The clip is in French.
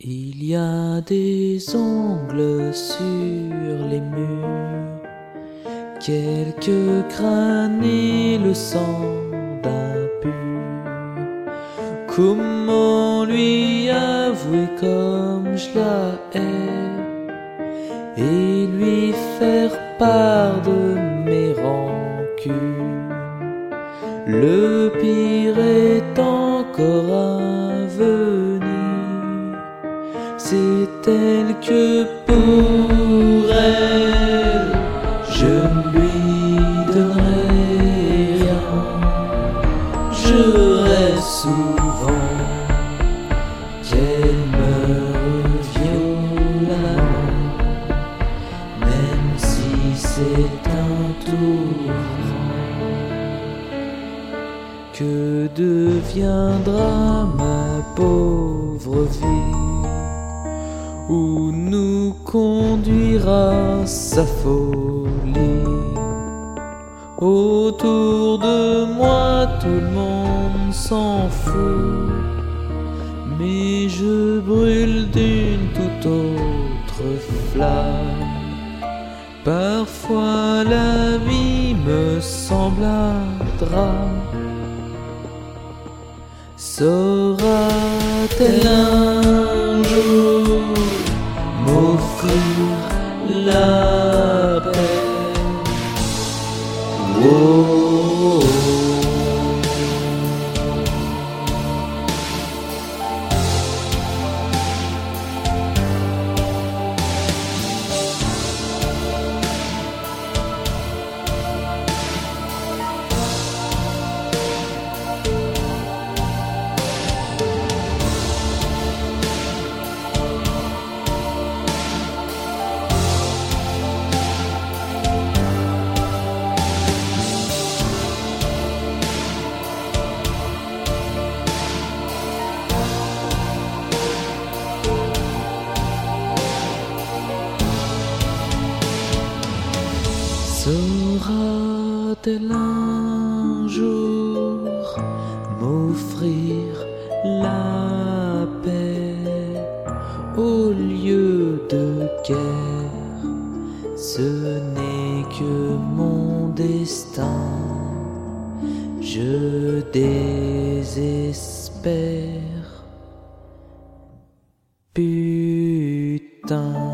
Il y a des ongles sur les murs, quelques crânes et le sang d'un pur. Comment lui avouer comme je la hais et lui faire part de mes rancunes? Le pire est encore à elle que pour elle je ne lui donnerai rien. Je souvent qu'elle me violemment, même si c'est un tour. Que deviendra ma pauvre vie où nous conduira sa folie. Autour de moi tout le monde s'en fout, mais je brûle d'une toute autre flamme. Parfois la vie me semble un drame. Saura-t-elle un Oh, Saura-t-elle un jour m'offrir la paix au lieu de guerre Ce n'est que mon destin, je désespère. Putain.